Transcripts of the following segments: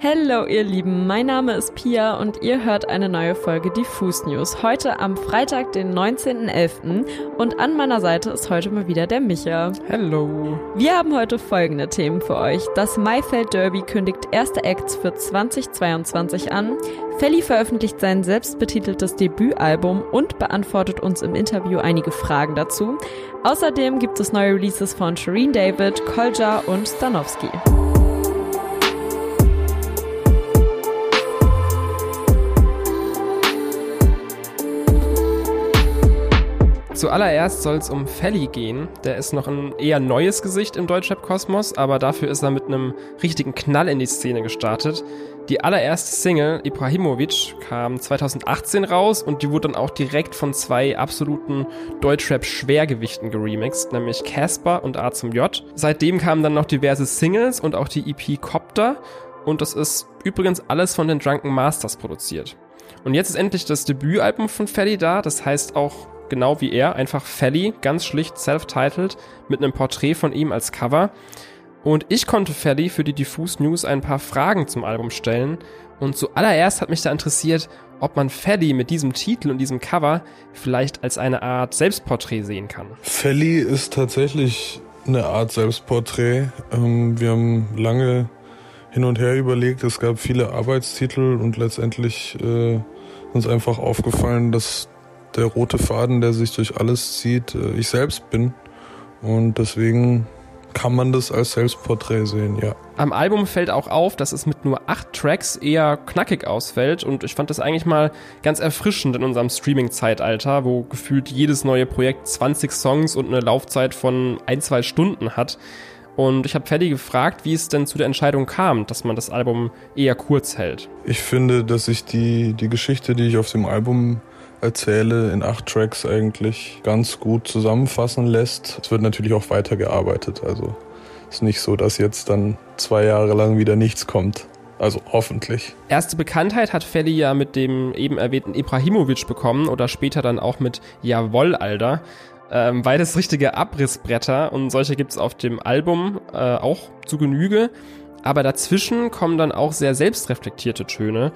Hallo ihr Lieben, mein Name ist Pia und ihr hört eine neue Folge Diffus News. Heute am Freitag, den 19.11. und an meiner Seite ist heute mal wieder der Micha. Hallo. Wir haben heute folgende Themen für euch. Das Maifeld Derby kündigt erste Acts für 2022 an. Felly veröffentlicht sein selbstbetiteltes Debütalbum und beantwortet uns im Interview einige Fragen dazu. Außerdem gibt es neue Releases von Shireen David, Kolja und Stanowski. Zuallererst soll es um Felly gehen. Der ist noch ein eher neues Gesicht im Deutschrap-Kosmos, aber dafür ist er mit einem richtigen Knall in die Szene gestartet. Die allererste Single, Ibrahimovic, kam 2018 raus und die wurde dann auch direkt von zwei absoluten Deutschrap-Schwergewichten geremixed, nämlich Casper und A zum J. Seitdem kamen dann noch diverse Singles und auch die EP Copter und das ist übrigens alles von den Drunken Masters produziert. Und jetzt ist endlich das Debütalbum von Felly da, das heißt auch genau wie er, einfach Felly, ganz schlicht self-titled, mit einem Porträt von ihm als Cover. Und ich konnte Felly für die Diffuse News ein paar Fragen zum Album stellen. Und zuallererst hat mich da interessiert, ob man Felly mit diesem Titel und diesem Cover vielleicht als eine Art Selbstporträt sehen kann. Felly ist tatsächlich eine Art Selbstporträt. Ähm, wir haben lange hin und her überlegt, es gab viele Arbeitstitel und letztendlich äh, uns einfach aufgefallen, dass der rote Faden, der sich durch alles zieht, äh, ich selbst bin. Und deswegen kann man das als Selbstporträt sehen, ja. Am Album fällt auch auf, dass es mit nur acht Tracks eher knackig ausfällt und ich fand das eigentlich mal ganz erfrischend in unserem Streaming-Zeitalter, wo gefühlt jedes neue Projekt 20 Songs und eine Laufzeit von ein, zwei Stunden hat. Und ich habe Freddy gefragt, wie es denn zu der Entscheidung kam, dass man das Album eher kurz hält. Ich finde, dass ich die, die Geschichte, die ich auf dem Album erzähle, in acht Tracks eigentlich ganz gut zusammenfassen lässt. Es wird natürlich auch weitergearbeitet. Also es ist nicht so, dass jetzt dann zwei Jahre lang wieder nichts kommt. Also hoffentlich. Erste Bekanntheit hat Felly ja mit dem eben erwähnten Ibrahimovic bekommen oder später dann auch mit Jawoll, Alter. Ähm, beides richtige Abrissbretter und solche gibt's auf dem Album äh, auch zu Genüge. Aber dazwischen kommen dann auch sehr selbstreflektierte Töne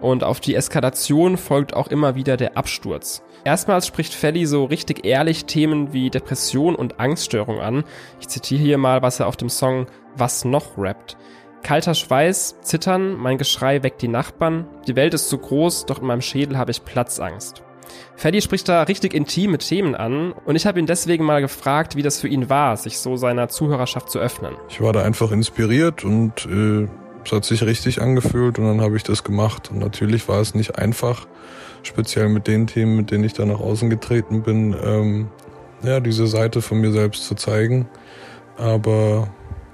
und auf die Eskalation folgt auch immer wieder der Absturz. Erstmals spricht Felly so richtig ehrlich Themen wie Depression und Angststörung an. Ich zitiere hier mal, was er auf dem Song Was noch rappt. Kalter Schweiß, Zittern, mein Geschrei weckt die Nachbarn. Die Welt ist zu groß, doch in meinem Schädel habe ich Platzangst. Freddy spricht da richtig intime Themen an und ich habe ihn deswegen mal gefragt, wie das für ihn war, sich so seiner Zuhörerschaft zu öffnen. Ich war da einfach inspiriert und äh, es hat sich richtig angefühlt und dann habe ich das gemacht. Und natürlich war es nicht einfach, speziell mit den Themen, mit denen ich da nach außen getreten bin, ähm, ja, diese Seite von mir selbst zu zeigen. Aber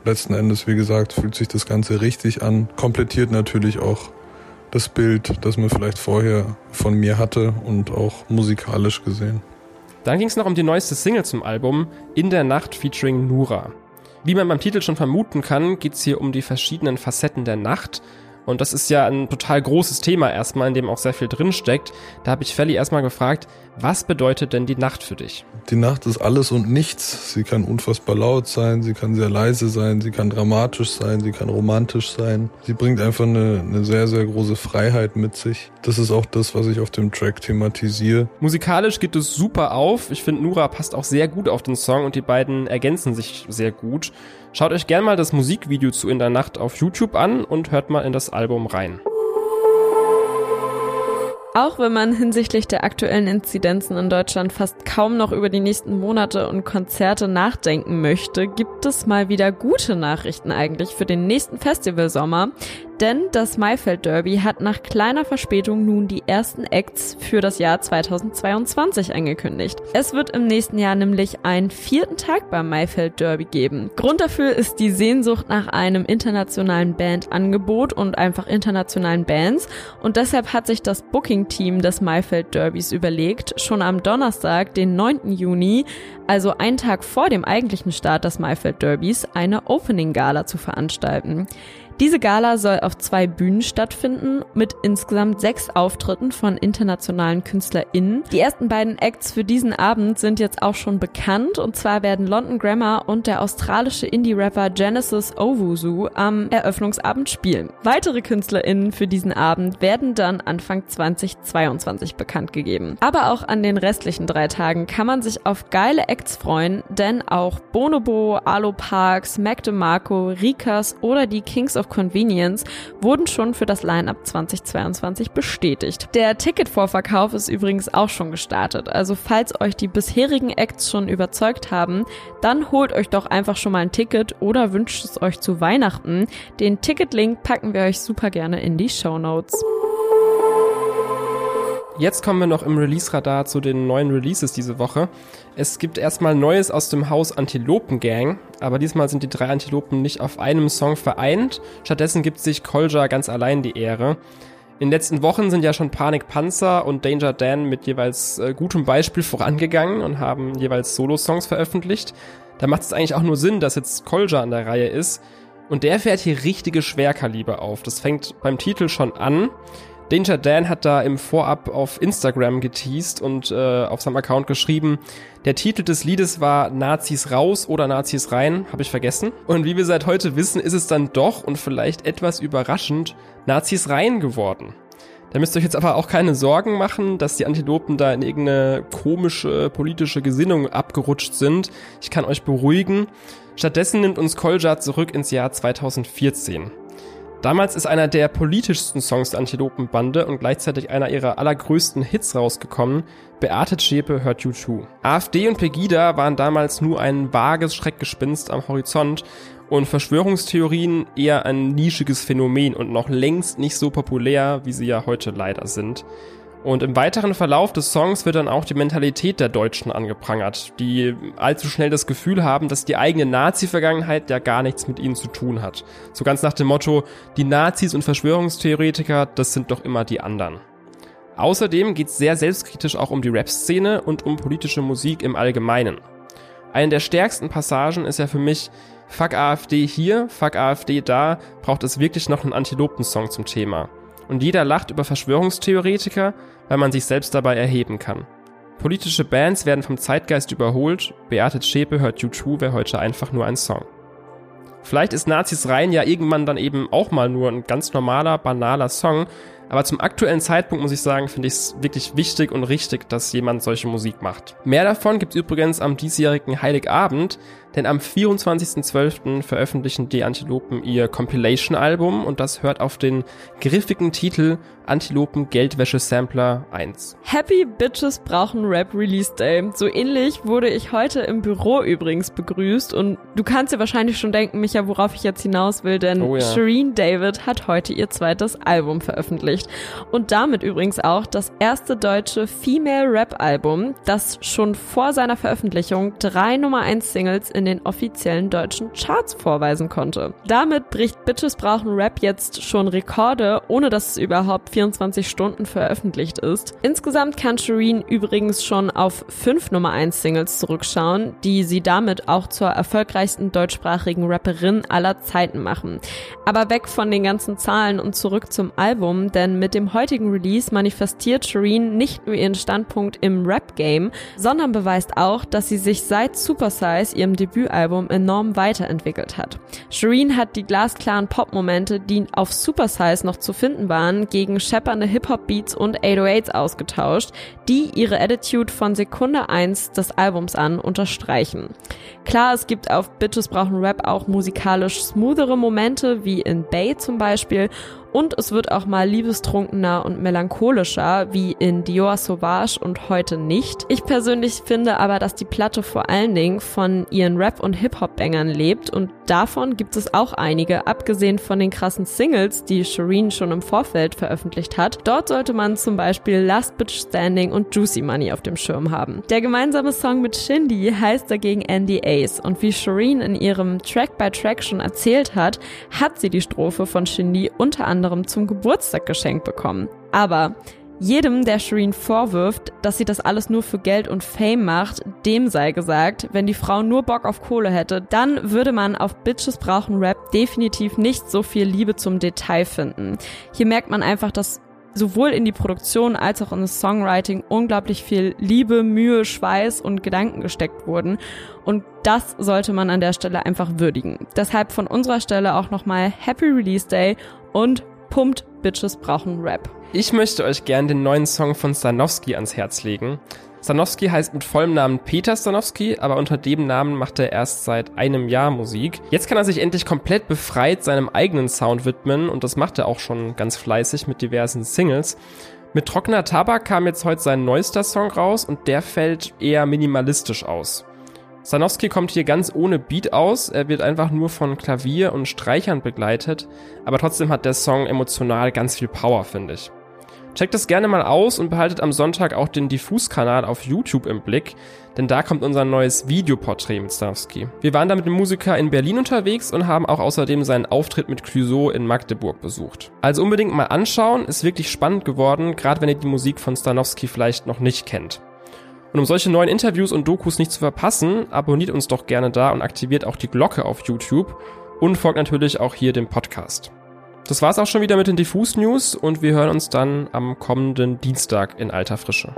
letzten Endes, wie gesagt, fühlt sich das Ganze richtig an. Komplettiert natürlich auch das Bild, das man vielleicht vorher von mir hatte und auch musikalisch gesehen. Dann ging es noch um die neueste Single zum Album, In der Nacht featuring Nura. Wie man beim Titel schon vermuten kann, geht es hier um die verschiedenen Facetten der Nacht und das ist ja ein total großes Thema erstmal, in dem auch sehr viel drin steckt. Da habe ich Felly erstmal gefragt, was bedeutet denn die Nacht für dich? Die Nacht ist alles und nichts. Sie kann unfassbar laut sein, sie kann sehr leise sein, sie kann dramatisch sein, sie kann romantisch sein. Sie bringt einfach eine, eine sehr, sehr große Freiheit mit sich. Das ist auch das, was ich auf dem Track thematisiere. Musikalisch geht es super auf. Ich finde, Nura passt auch sehr gut auf den Song und die beiden ergänzen sich sehr gut. Schaut euch gerne mal das Musikvideo zu In der Nacht auf YouTube an und hört mal in das Album rein. Auch wenn man hinsichtlich der aktuellen Inzidenzen in Deutschland fast kaum noch über die nächsten Monate und Konzerte nachdenken möchte, gibt es mal wieder gute Nachrichten eigentlich für den nächsten Festivalsommer. Denn das Maifeld Derby hat nach kleiner Verspätung nun die ersten Acts für das Jahr 2022 angekündigt. Es wird im nächsten Jahr nämlich einen vierten Tag beim Maifeld Derby geben. Grund dafür ist die Sehnsucht nach einem internationalen Bandangebot und einfach internationalen Bands. Und deshalb hat sich das Booking-Team des Maifeld Derbys überlegt, schon am Donnerstag, den 9. Juni, also einen Tag vor dem eigentlichen Start des Maifeld Derbys, eine Opening Gala zu veranstalten. Diese Gala soll auf zwei Bühnen stattfinden, mit insgesamt sechs Auftritten von internationalen KünstlerInnen. Die ersten beiden Acts für diesen Abend sind jetzt auch schon bekannt, und zwar werden London Grammar und der australische Indie-Rapper Genesis Owusu am Eröffnungsabend spielen. Weitere KünstlerInnen für diesen Abend werden dann Anfang 2022 bekannt gegeben. Aber auch an den restlichen drei Tagen kann man sich auf geile Acts freuen, denn auch Bonobo, Alo Parks, Mac DeMarco, Rikas oder die Kings of Convenience wurden schon für das Line-Up 2022 bestätigt. Der Ticketvorverkauf ist übrigens auch schon gestartet, also falls euch die bisherigen Acts schon überzeugt haben, dann holt euch doch einfach schon mal ein Ticket oder wünscht es euch zu Weihnachten. Den Ticketlink packen wir euch super gerne in die Show Notes. Jetzt kommen wir noch im Release-Radar zu den neuen Releases diese Woche. Es gibt erstmal Neues aus dem Haus Antilopen Gang, aber diesmal sind die drei Antilopen nicht auf einem Song vereint. Stattdessen gibt sich Kolja ganz allein die Ehre. In den letzten Wochen sind ja schon Panik Panzer und Danger Dan mit jeweils äh, gutem Beispiel vorangegangen und haben jeweils Solo-Songs veröffentlicht. Da macht es eigentlich auch nur Sinn, dass jetzt Kolja an der Reihe ist. Und der fährt hier richtige Schwerkaliber auf. Das fängt beim Titel schon an. Danger Dan hat da im Vorab auf Instagram geteased und äh, auf seinem Account geschrieben, der Titel des Liedes war Nazis raus oder Nazis rein, habe ich vergessen. Und wie wir seit heute wissen, ist es dann doch und vielleicht etwas überraschend Nazis rein geworden. Da müsst ihr euch jetzt aber auch keine Sorgen machen, dass die Antilopen da in irgendeine komische politische Gesinnung abgerutscht sind. Ich kann euch beruhigen. Stattdessen nimmt uns Kolja zurück ins Jahr 2014. Damals ist einer der politischsten Songs der Antilopenbande und gleichzeitig einer ihrer allergrößten Hits rausgekommen. Beate Zschäpe hört You Too. AfD und Pegida waren damals nur ein vages Schreckgespinst am Horizont und Verschwörungstheorien eher ein nischiges Phänomen und noch längst nicht so populär, wie sie ja heute leider sind. Und im weiteren Verlauf des Songs wird dann auch die Mentalität der Deutschen angeprangert, die allzu schnell das Gefühl haben, dass die eigene Nazi-Vergangenheit ja gar nichts mit ihnen zu tun hat. So ganz nach dem Motto, die Nazis und Verschwörungstheoretiker, das sind doch immer die anderen. Außerdem geht es sehr selbstkritisch auch um die Rap-Szene und um politische Musik im Allgemeinen. Eine der stärksten Passagen ist ja für mich, fuck AfD hier, fuck AfD da, braucht es wirklich noch einen Antilopen-Song zum Thema und jeder lacht über Verschwörungstheoretiker, weil man sich selbst dabei erheben kann. Politische Bands werden vom Zeitgeist überholt, Beate Zschäpe hört U2 wäre heute einfach nur ein Song. Vielleicht ist Nazis rein ja irgendwann dann eben auch mal nur ein ganz normaler, banaler Song, aber zum aktuellen Zeitpunkt muss ich sagen, finde ich es wirklich wichtig und richtig, dass jemand solche Musik macht. Mehr davon gibt es übrigens am diesjährigen Heiligabend, denn am 24.12. veröffentlichen die Antilopen ihr Compilation-Album und das hört auf den griffigen Titel Antilopen Geldwäsche Sampler 1. Happy Bitches brauchen Rap Release Day. So ähnlich wurde ich heute im Büro übrigens begrüßt und du kannst dir wahrscheinlich schon denken, Micha, worauf ich jetzt hinaus will, denn oh ja. Shireen David hat heute ihr zweites Album veröffentlicht und damit übrigens auch das erste deutsche Female Rap Album, das schon vor seiner Veröffentlichung drei Nummer 1 Singles in den offiziellen deutschen Charts vorweisen konnte. Damit bricht Bitches brauchen Rap jetzt schon Rekorde, ohne dass es überhaupt 24 Stunden veröffentlicht ist. Insgesamt kann Shireen übrigens schon auf fünf Nummer 1 Singles zurückschauen, die sie damit auch zur erfolgreichsten deutschsprachigen Rapperin aller Zeiten machen. Aber weg von den ganzen Zahlen und zurück zum Album, denn mit dem heutigen Release manifestiert Shireen nicht nur ihren Standpunkt im Rap-Game, sondern beweist auch, dass sie sich seit Supersize, ihrem Debütalbum, enorm weiterentwickelt hat. Shireen hat die glasklaren Pop-Momente, die auf Supersize noch zu finden waren, gegen scheppernde Hip-Hop-Beats und 808s ausgetauscht, die ihre Attitude von Sekunde 1 des Albums an unterstreichen. Klar, es gibt auf Bitches brauchen Rap auch musikalisch smoothere Momente, wie in Bay zum Beispiel, und es wird auch mal liebestrunkener und melancholischer, wie in Dior Sauvage und heute nicht. Ich persönlich finde aber, dass die Platte vor allen Dingen von ihren Rap- und Hip-Hop-Bangern lebt und davon gibt es auch einige, abgesehen von den krassen Singles, die Shireen schon im Vorfeld veröffentlicht hat. Dort sollte man zum Beispiel Last Bitch Standing und Juicy Money auf dem Schirm haben. Der gemeinsame Song mit Shindy heißt dagegen NDAs und wie Shireen in ihrem Track by Track schon erzählt hat, hat sie die Strophe von Shindy unter anderem zum Geburtstag geschenkt bekommen. Aber Jedem, der Shireen vorwirft, dass sie das alles nur für Geld und Fame macht, dem sei gesagt, wenn die Frau nur Bock auf Kohle hätte, dann würde man auf Bitches brauchen Rap definitiv nicht so viel Liebe zum Detail finden. Hier merkt man einfach, dass sowohl in die Produktion als auch in das Songwriting unglaublich viel Liebe, Mühe, Schweiß und Gedanken gesteckt wurden. Und das sollte man an der Stelle einfach würdigen. Deshalb von unserer Stelle auch nochmal Happy Release Day und pumpt Bitches brauchen Rap. Ich möchte euch gern den neuen Song von Stanowski ans Herz legen. Stanowski heißt mit vollem Namen Peter Stanowski, aber unter dem Namen macht er erst seit einem Jahr Musik. Jetzt kann er sich endlich komplett befreit seinem eigenen Sound widmen und das macht er auch schon ganz fleißig mit diversen Singles. Mit Trockener Tabak kam jetzt heute sein neuester Song raus und der fällt eher minimalistisch aus. Sanowski kommt hier ganz ohne Beat aus, er wird einfach nur von Klavier und Streichern begleitet, aber trotzdem hat der Song emotional ganz viel Power, finde ich. Checkt es gerne mal aus und behaltet am Sonntag auch den Diffus-Kanal auf YouTube im Blick, denn da kommt unser neues Videoporträt mit Stanowski. Wir waren da mit dem Musiker in Berlin unterwegs und haben auch außerdem seinen Auftritt mit Clouseau in Magdeburg besucht. Also unbedingt mal anschauen, ist wirklich spannend geworden, gerade wenn ihr die Musik von Stanowski vielleicht noch nicht kennt. Und um solche neuen Interviews und Dokus nicht zu verpassen, abonniert uns doch gerne da und aktiviert auch die Glocke auf YouTube und folgt natürlich auch hier dem Podcast. Das war's auch schon wieder mit den Diffus News und wir hören uns dann am kommenden Dienstag in alter Frische.